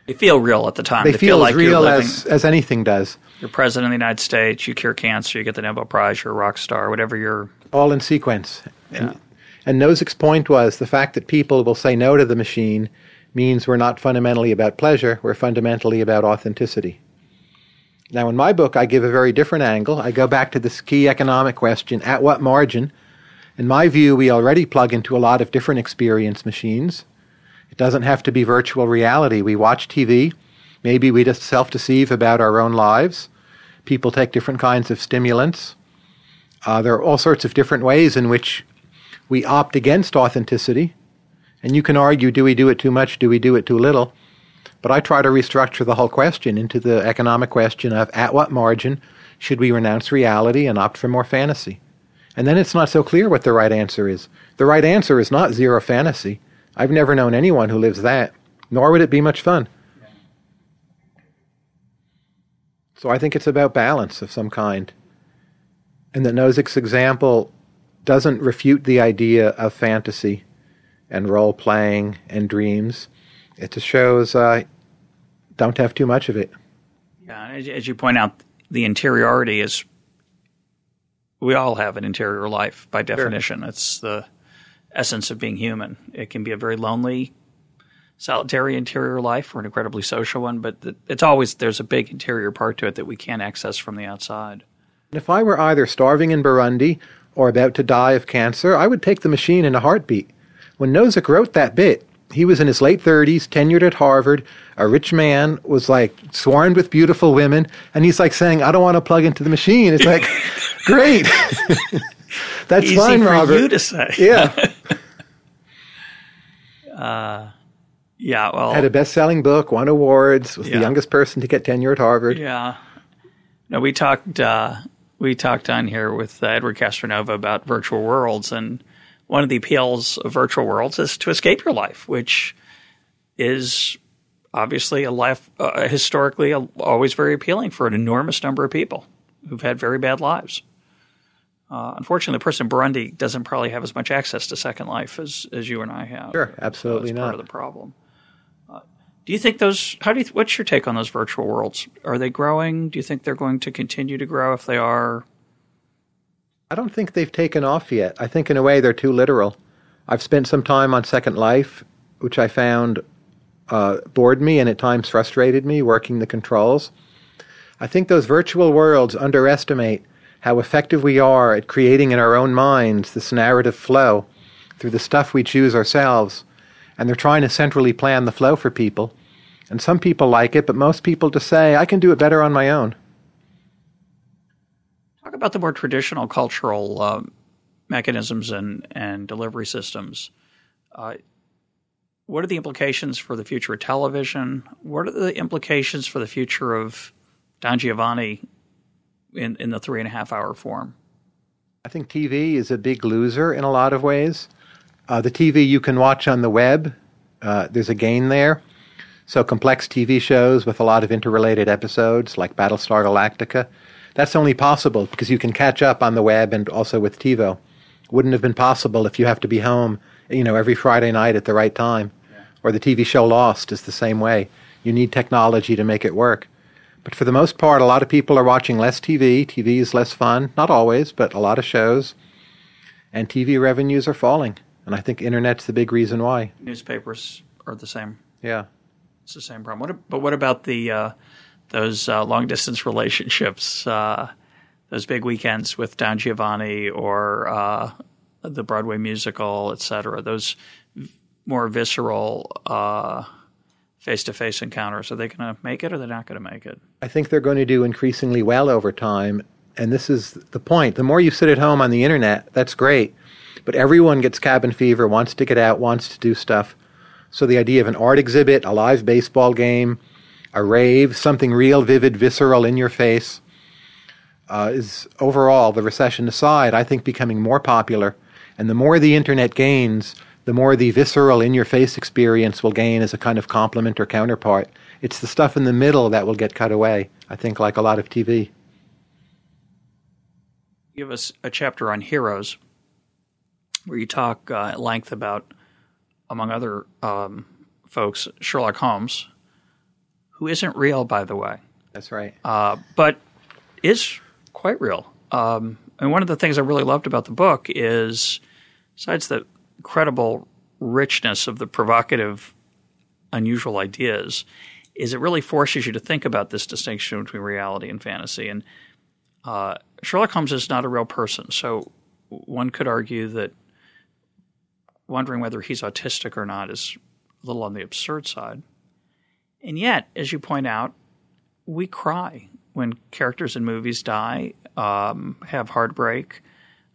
They feel real at the time.
They,
They,
feel,
like
as real
living,
as, as anything does,
you're president of the United States. You cure cancer. You get the Nobel Prize. You're a rock star. Whatever you're.
all in sequence.
Yeah.
And, and Nozick's point was the fact that people will say no to the machine means we're not fundamentally about pleasure, we're fundamentally about authenticity. Now, in my book, I give a very different angle. I go back to this key economic question at what margin? In my view, we already plug into a lot of different experience machines. It doesn't have to be virtual reality. We watch TV. Maybe we just self deceive about our own lives. People take different kinds of stimulants. Uh, there are all sorts of different ways in which we opt against authenticity. And you can argue do we do it too much? Do we do it too little? But I try to restructure the whole question into the economic question of at what margin should we renounce reality and opt for more fantasy? And then it's not so clear what the right answer is. The right answer is not zero fantasy. I've never known anyone who lives that, nor would it be much fun. So I think it's about balance of some kind. And that Nozick's example doesn't refute the idea of fantasy and role playing and dreams. It just shows uh, don't have too much of it.
Yeah, as, as you point out, the interiority is. We all have an interior life by definition. It's the essence of being human. It can be a very lonely, solitary interior life or an incredibly social one, but it's always there's a big interior part to it that we can't access from the outside.
If I were either starving in Burundi or about to die of cancer, I would take the machine in a heartbeat. When Nozick wrote that bit, he was in his late 30s, tenured at Harvard, a rich man, was like swarmed with beautiful women, and he's like saying, I don't want to plug into the machine. It's like, great. That's
Easy
fine,
for
Robert.
you to say.
yeah.
Yeah, well,
Had a best selling book, won awards, was
Yeah.
the youngest person to get tenure at Harvard.
Yeah. No, we talked. Uh, we talked on here with uh, Edward Castronova about virtual worlds, and one of the appeals of virtual worlds is to escape your life, which is obviously a life uh, historically uh, always very appealing for an enormous number of people who've had very bad lives. Uh, unfortunately, the person in Burundi doesn't probably have as much access to Second Life as, as you and I have.
Sure, absolutely
That's
not.
part of the problem. Uh, do you think those? How do you? What's your take on those virtual worlds? Are they growing? Do you think they're going to continue to grow? If they are,
I don't think they've taken off yet. I think, in a way, they're too literal. I've spent some time on Second Life, which I found uh, bored me and at times frustrated me working the controls. I think those virtual worlds underestimate how effective we are at creating in our own minds this narrative flow through the stuff we choose ourselves. And they're trying to centrally plan the flow for people. And some people like it, but most people just say, I can do it better on my own.
talk about the more traditional cultural um, mechanisms and and delivery systems. Uh, what are the implications for the future of television? What are the implications for the future of Don Giovanni in in the three and a half hour form?
I think TV is a big loser in a lot of ways. Uh, the TV you can watch on the web, uh, there's a gain there. So complex TV shows with a lot of interrelated episodes, like Battlestar Galactica, that's only possible because you can catch up on the web and also with TiVo. Wouldn't have been possible if you have to be home, you know, every Friday night at the right time. Or the TV show Lost is the same way. You need technology to make it work. But for the most part, a lot of people are watching less TV. TV is less fun. Not always, but a lot of shows. And TV revenues are falling. And I think internet's the big reason why.
Newspapers are the same.
Yeah.
It's the same problem. What, but what about the uh, those uh, long distance relationships? Uh, those big weekends with Don Giovanni or uh, the Broadway musical, et cetera. Those more visceral face to face encounters. Are they going to make it, or they're not going to make it?
I think they're going to do increasingly well over time. And this is the point. The more you sit at home on the internet, that's great. But everyone gets cabin fever, wants to get out, wants to do stuff. So the idea of an art exhibit, a live baseball game, a rave, something real, vivid, visceral, in your face, uh, is overall, the recession aside, I think becoming more popular. And the more the internet gains, the more the visceral, in your face experience will gain as a kind of complement or counterpart. It's the stuff in the middle that will get cut away, I think, like a lot of TV.
Give us a chapter on heroes where you talk uh, at length about, among other um, folks, Sherlock Holmes, who isn't real, by the way.
That's right.
Uh, but is quite real. Um, and one of the things I really loved about the book is, besides the incredible richness of the provocative, unusual ideas, is it really forces you to think about this distinction between reality and fantasy. And uh, Sherlock Holmes is not a real person, so one could argue that wondering whether he's autistic or not is a little on the absurd side. And yet, as you point out, we cry when characters in movies die, um, have heartbreak,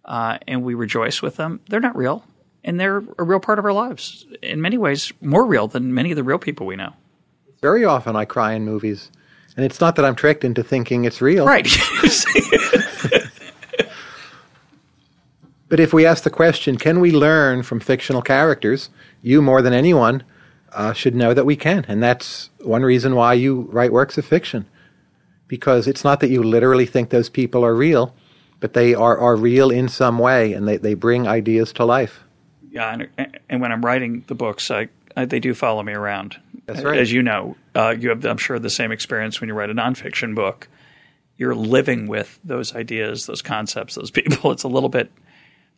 uh, and we rejoice with them. They're not real, and they're a real part of our lives. In many ways, more real than many of the real people we know.
Very often I cry in movies. And it's not that I'm tricked into thinking it's real.
Right.
but if we ask the question, can we learn from fictional characters? You, more than anyone, uh, should know that we can. And that's one reason why you write works of fiction. Because it's not that you literally think those people are real, but they are, are real in some way and they, they bring ideas to life.
Yeah, and, and when I'm writing the books, I, I, they do follow me around.
That's right.
As you know, uh, you have, I'm sure, the same experience when you write a nonfiction book. You're living with those ideas, those concepts, those people. It's a little bit,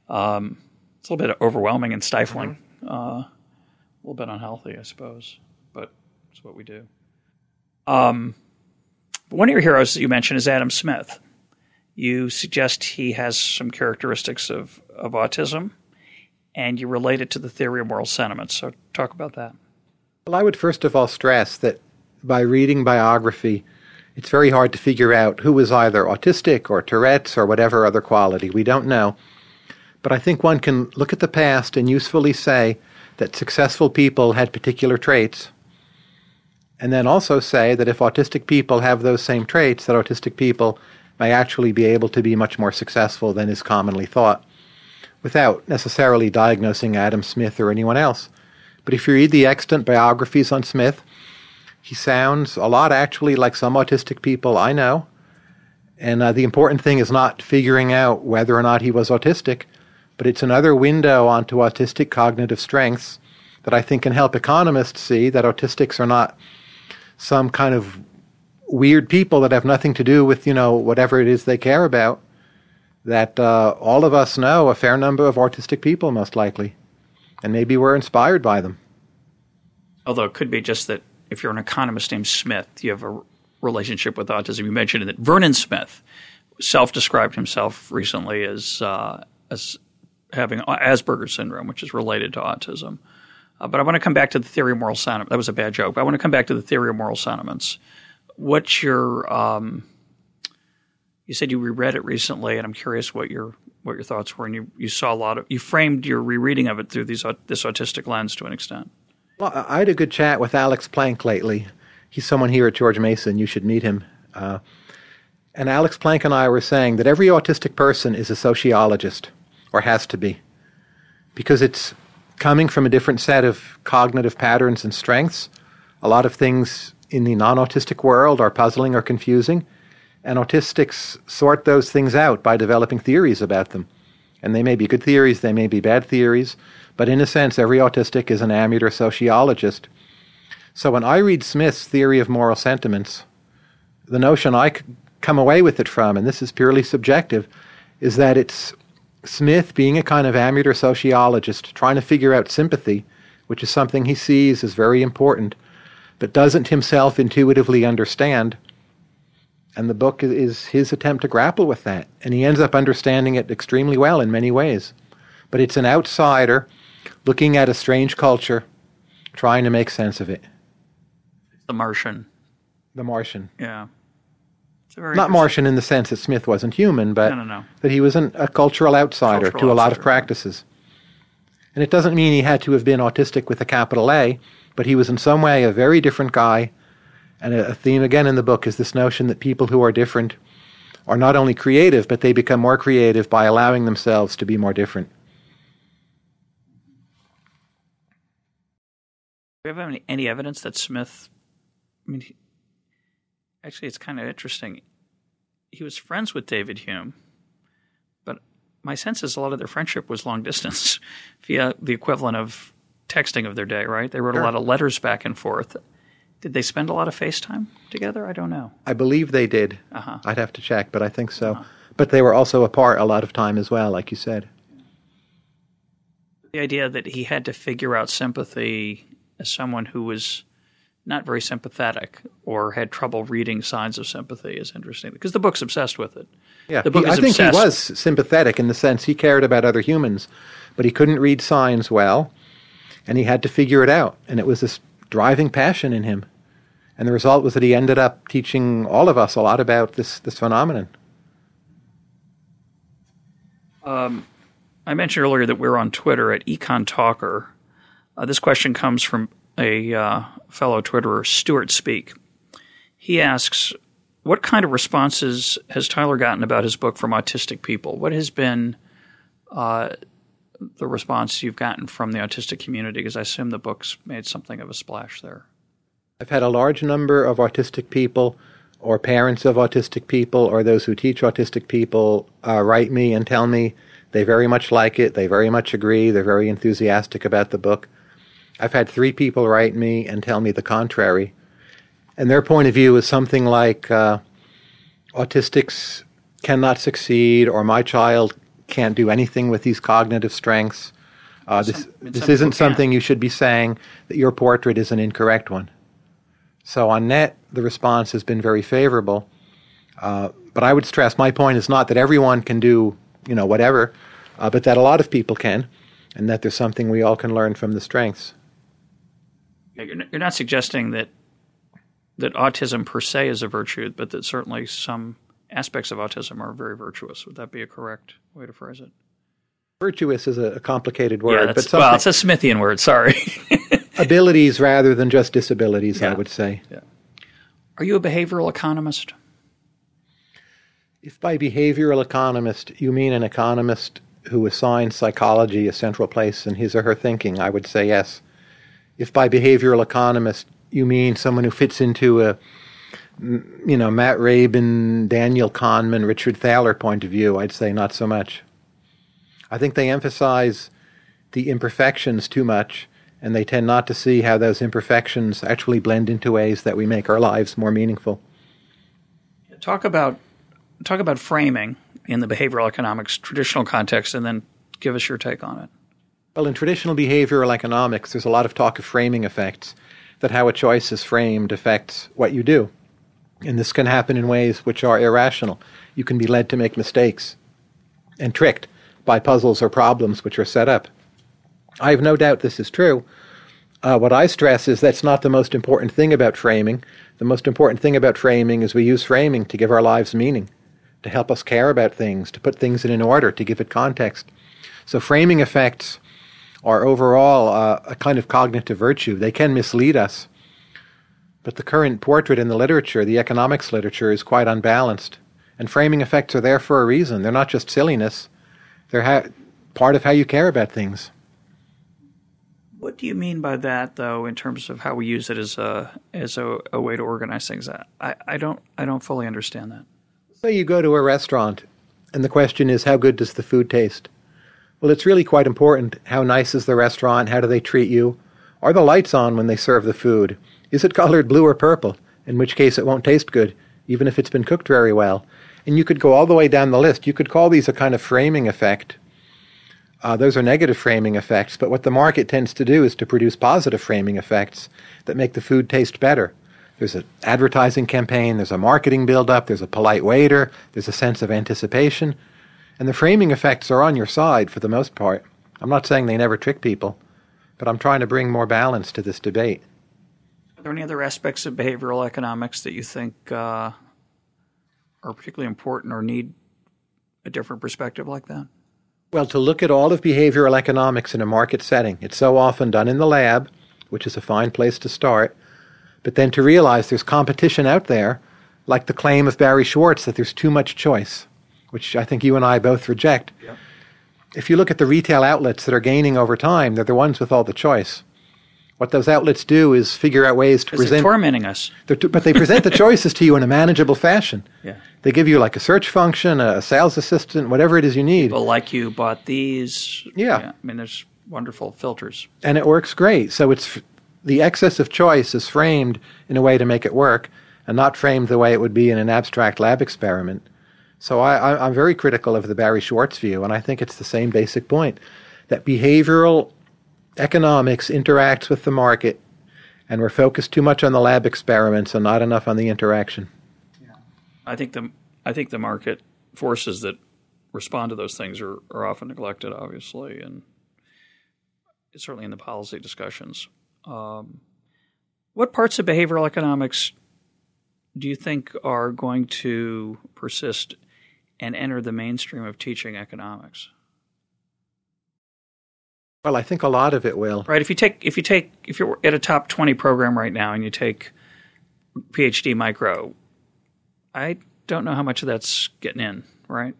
um, it's a little bit overwhelming and stifling. Mm-hmm. Uh, a little bit unhealthy, I suppose, but it's what we do. Um, one of your heroes that you mentioned is Adam Smith. You suggest he has some characteristics of, of autism, and you relate it to the theory of moral sentiments. So, talk about that.
Well, I would first of all stress that by reading biography, it's very hard to figure out who was either autistic or Tourette's or whatever other quality. We don't know. But I think one can look at the past and usefully say that successful people had particular traits, and then also say that if autistic people have those same traits, that autistic people may actually be able to be much more successful than is commonly thought, without necessarily diagnosing Adam Smith or anyone else. But if you read the extant biographies on Smith, he sounds a lot actually like some autistic people I know. And uh, the important thing is not figuring out whether or not he was autistic, but it's another window onto autistic cognitive strengths that I think can help economists see that autistics are not some kind of weird people that have nothing to do with, you know, whatever it is they care about. That uh, all of us know a fair number of autistic people, most likely and maybe we're inspired by them.
Although it could be just that if you're an economist named Smith, you have a relationship with autism. You mentioned that Vernon Smith self-described himself recently as uh, as having Asperger's syndrome, which is related to autism. Uh, but I want to come back to the theory of moral sentiments. That was a bad joke. I want to come back to the theory of moral sentiments. What's your um, you said you reread it recently, and I'm curious what your what your thoughts were, and you, you saw a lot of you framed your rereading of it through these this autistic lens to an extent.
Well, I had a good chat with Alex Plank lately. He's someone here at George Mason. You should meet him. Uh, and Alex Plank and I were saying that every autistic person is a sociologist, or has to be, because it's coming from a different set of cognitive patterns and strengths. A lot of things in the non autistic world are puzzling or confusing and autistics sort those things out by developing theories about them. And they may be good theories, they may be bad theories, but in a sense, every autistic is an amateur sociologist. So when I read Smith's theory of moral sentiments, the notion I come away with it from, and this is purely subjective, is that it's Smith being a kind of amateur sociologist trying to figure out sympathy, which is something he sees as very important, but doesn't himself intuitively understand and the book is his attempt to grapple with that. And he ends up understanding it extremely well in many ways. But it's an outsider looking at a strange culture, trying to make sense of it.
The Martian.
The Martian.
Yeah.
Not Martian in the sense that Smith wasn't human, but
no, no, no.
that he was an, a cultural outsider
cultural
to a lot
outsider.
of practices. And it doesn't mean he had to have been autistic with a capital A, but he was in some way a very different guy and a theme again in the book is this notion that people who are different are not only creative, but they become more creative by allowing themselves to be more different.
Do you have any, any evidence that Smith? I mean, he, actually, it's kind of interesting. He was friends with David Hume, but my sense is a lot of their friendship was long distance via the equivalent of texting of their day, right? They wrote sure. a lot of letters back and forth. Did they spend a lot of FaceTime together? I don't know.
I believe they did. Uh-huh. I'd have to check, but I think so. Uh-huh. But they were also apart a lot of time as well, like you said.
The idea that he had to figure out sympathy as someone who was not very sympathetic or had trouble reading signs of sympathy is interesting because the book's obsessed with it.
Yeah, the book he, I think obsessed. he was sympathetic in the sense he cared about other humans, but he couldn't read signs well, and he had to figure it out. And it was this driving passion in him. And the result was that he ended up teaching all of us a lot about this, this phenomenon.
Um, I mentioned earlier that we're on Twitter at Econ Talker. Uh, this question comes from a uh, fellow Twitterer, Stuart Speak. He asks, "What kind of responses has Tyler gotten about his book from autistic people? What has been uh, the response you've gotten from the autistic community? Because I assume the book's made something of a splash there."
I've had a large number of autistic people or parents of autistic people or those who teach autistic people uh, write me and tell me they very much like it, they very much agree, they're very enthusiastic about the book. I've had three people write me and tell me the contrary. And their point of view is something like uh, autistics cannot succeed, or my child can't do anything with these cognitive strengths. Uh, this this isn't something you should be saying, that your portrait is an incorrect one. So on net, the response has been very favorable. Uh, but I would stress my point is not that everyone can do you know whatever, uh, but that a lot of people can, and that there's something we all can learn from the strengths.
You're not suggesting that that autism per se is a virtue, but that certainly some aspects of autism are very virtuous. Would that be a correct way to phrase it?
Virtuous is a complicated word,
yeah, but well, it's a Smithian word. Sorry.
abilities rather than just disabilities, yeah. I would say. Yeah.
Are you a behavioral economist?
If by behavioral economist you mean an economist who assigns psychology a central place in his or her thinking, I would say yes. If by behavioral economist you mean someone who fits into a you know Matt Rabin, Daniel Kahneman, Richard Thaler point of view, I'd say not so much. I think they emphasize the imperfections too much and they tend not to see how those imperfections actually blend into ways that we make our lives more meaningful.
Talk about talk about framing in the behavioral economics traditional context, and then give us your take on it.
Well, in traditional behavioral economics, there's a lot of talk of framing effects, that how a choice is framed affects what you do. And this can happen in ways which are irrational. You can be led to make mistakes and tricked by puzzles or problems which are set up. I have no doubt this is true. Uh, what I stress is that's not the most important thing about framing. The most important thing about framing is we use framing to give our lives meaning, to help us care about things, to put things in an order, to give it context. So framing effects are overall uh, a kind of cognitive virtue. They can mislead us. But the current portrait in the literature, the economics literature, is quite unbalanced. And framing effects are there for a reason. They're not just silliness, they're ha- part of how you care about things.
What do you mean by that, though, in terms of how we use it as a as a, a way to organize things? I, I don't I don't fully understand that.
Say you go to a restaurant, and the question is, how good does the food taste? Well, it's really quite important. How nice is the restaurant? How do they treat you? Are the lights on when they serve the food? Is it colored blue or purple? In which case, it won't taste good, even if it's been cooked very well. And you could go all the way down the list. You could call these a kind of framing effect uh, those are negative framing effects, but what the market tends to do is to produce positive framing effects that make the food taste better. There's an advertising campaign, there's a marketing buildup, there's a polite waiter, there's a sense of anticipation, and the framing effects are on your side for the most part. I'm not saying they never trick people, but I'm trying to bring more balance to this debate.
Are there any other aspects of behavioral economics that you think uh, are particularly important or need a different perspective like that?
Well, to look at all of behavioral economics in a market setting. It's so often done in the lab, which is a fine place to start, but then to realize there's competition out there like the claim of Barry Schwartz that there's too much choice, which I think you and I both reject.
Yep.
If you look at the retail outlets that are gaining over time, they're the ones with all the choice. What those outlets do is figure out ways to present,
tormenting us.
they're t- but they present the choices to you in a manageable fashion.
Yeah.
They give you like a search function, a sales assistant, whatever it is you need,
People like you bought these.
Yeah.
I mean, there's wonderful filters.
and it works great. So it's the excess of choice is framed in a way to make it work, and not framed the way it would be in an abstract lab experiment. So I, I, I'm very critical of the Barry Schwartz view, and I think it's the same basic point that behavioral economics interacts with the market, and we're focused too much on the lab experiments and not enough on the interaction. Yeah.
I think the I think the market forces that respond to those things are, are often neglected, obviously, and certainly in the policy discussions. Um, what parts of behavioral economics do you think are going to persist and enter the mainstream of teaching economics?
Well, I think a lot of it will.
Right. If you take if you take if you're at a top twenty program right now and you take PhD micro, I don't know how much of that's getting in. Right.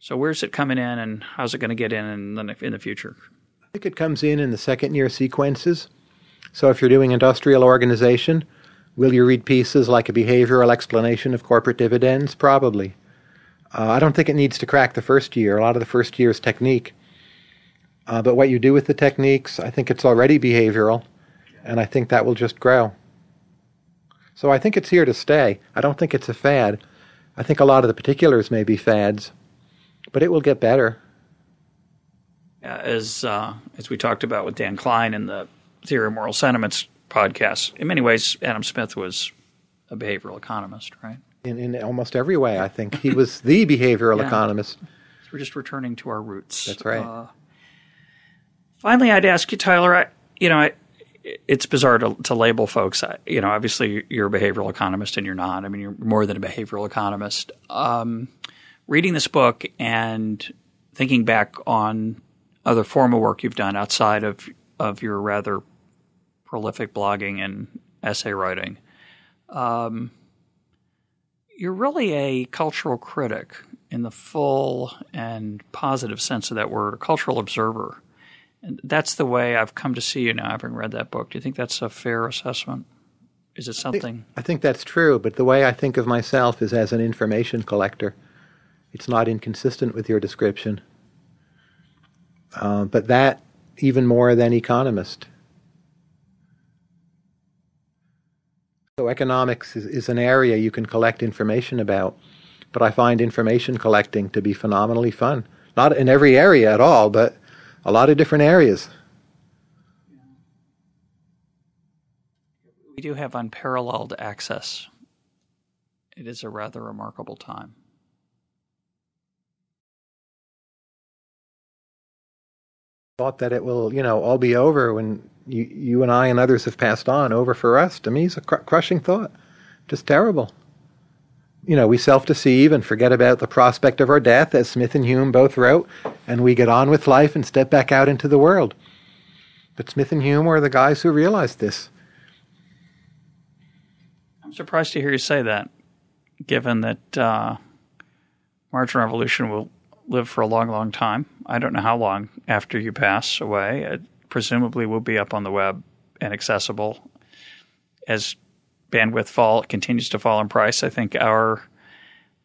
So where's it coming in, and how's it going to get in in the, in the future?
I think it comes in in the second year sequences. So if you're doing industrial organization, will you read pieces like a behavioral explanation of corporate dividends? Probably. Uh, I don't think it needs to crack the first year. A lot of the first year is technique. Uh, but what you do with the techniques, I think it's already behavioral, and I think that will just grow. So I think it's here to stay. I don't think it's a fad. I think a lot of the particulars may be fads, but it will get better.
As uh, as we talked about with Dan Klein in the Theory of Moral Sentiments podcast, in many ways, Adam Smith was a behavioral economist, right?
In, in almost every way, I think he was the behavioral
Yeah.
economist.
So we're just returning to our roots.
That's right.
Uh, finally, I'd ask you, Tyler. I, you know, I, it's bizarre to, to label folks. I, you know, obviously you're a behavioral economist, and you're not. I mean, you're more than a behavioral economist. Um, reading this book and thinking back on other formal work you've done outside of of your rather prolific blogging and essay writing. Um, you're really a cultural critic in the full and positive sense of that word, a cultural observer. And that's the way I've come to see you now, having read that book. Do you think that's a fair assessment? Is it something?
I think that's true, but the way I think of myself is as an information collector. It's not inconsistent with your description. Uh, but that even more than economist. So economics is, is an area you can collect information about, but I find information collecting to be phenomenally fun. Not in every area at all, but a lot of different areas.
We do have unparalleled access. It is a rather remarkable time.
thought that it will, you know, all be over when you, you and I and others have passed on. Over for us, to me, is a cr- crushing thought. Just terrible. You know, we self deceive and forget about the prospect of our death, as Smith and Hume both wrote, and we get on with life and step back out into the world. But Smith and Hume were the guys who realized this.
I'm surprised to hear you say that, given that uh, Marginal Revolution will live for a long, long time. I don't know how long after you pass away. It presumably will be up on the web and accessible as bandwidth fall continues to fall in price. I think our,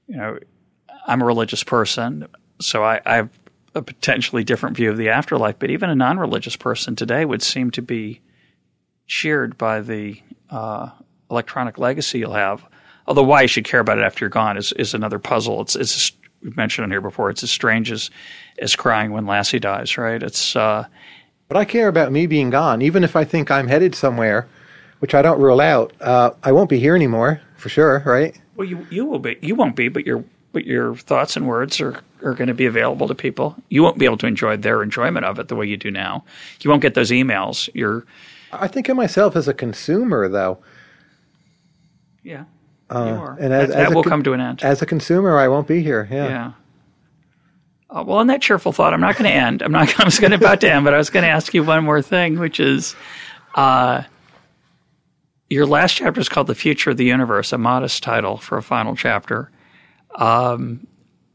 you know, I'm a religious person, so I, I have a potentially different view of the afterlife. But even a non-religious person today would seem to be cheered by the uh, electronic legacy you'll have. Although why you should care about it after you're gone is, is another puzzle. It's it's we've mentioned it here before. It's as strange as as crying when Lassie dies, right? It's uh,
But I care about me being gone, even if I think I'm headed somewhere, which I don't rule out. Uh, I won't be here anymore, for sure, right?
well, you you will be, you won't be, but your but your thoughts and words are are going to be available to people. You won't be able to enjoy their enjoyment of it the way you do now. You won't get those emails. You're
I think of myself as a consumer, though.
yeah, you are.
Uh, and as,
that,
as
that will
con-
come to an end.
As a consumer, I won't be here. Yeah.
Yeah. Uh, well, on that cheerful thought, I'm not going to end. I'm not. I was going to about to end, but I was going to ask you one more thing, which is, uh, Your last chapter is called The Future of the Universe, a modest title for a final chapter. Um,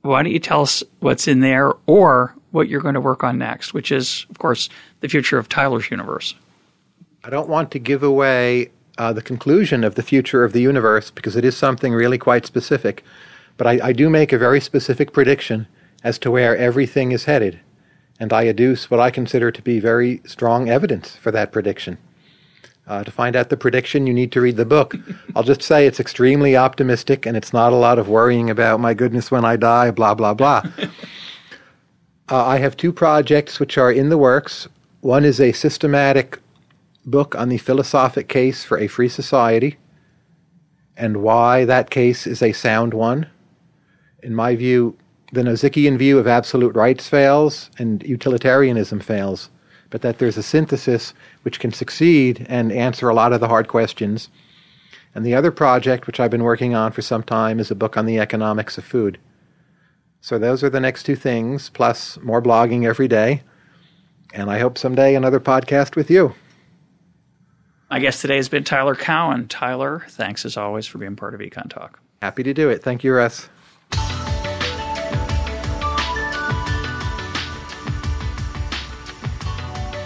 why don't you tell us what's in there or what you're going to work on next, which is, of course, the future of Tyler's universe?
I don't want to give away uh, the conclusion of the future of the universe because it is something really quite specific. But I, I do make a very specific prediction as to where everything is headed. And I adduce what I consider to be very strong evidence for that prediction. Uh, to find out the prediction, you need to read the book. I'll just say it's extremely optimistic and it's not a lot of worrying about, my goodness, when I die, blah, blah, blah. uh, I have two projects which are in the works. One is a systematic book on the philosophic case for a free society and why that case is a sound one. In my view, the Nozickian view of absolute rights fails and utilitarianism fails, but that there's a synthesis which can succeed and answer a lot of the hard questions. And the other project, which I've been working on for some time, is a book on the economics of food. So those are the next two things, plus more blogging every day. And I hope someday another podcast with you.
My guest today has been Tyler Cowen. Tyler, thanks as always for being part of Econ Talk.
Happy to do it. Thank you, Russ.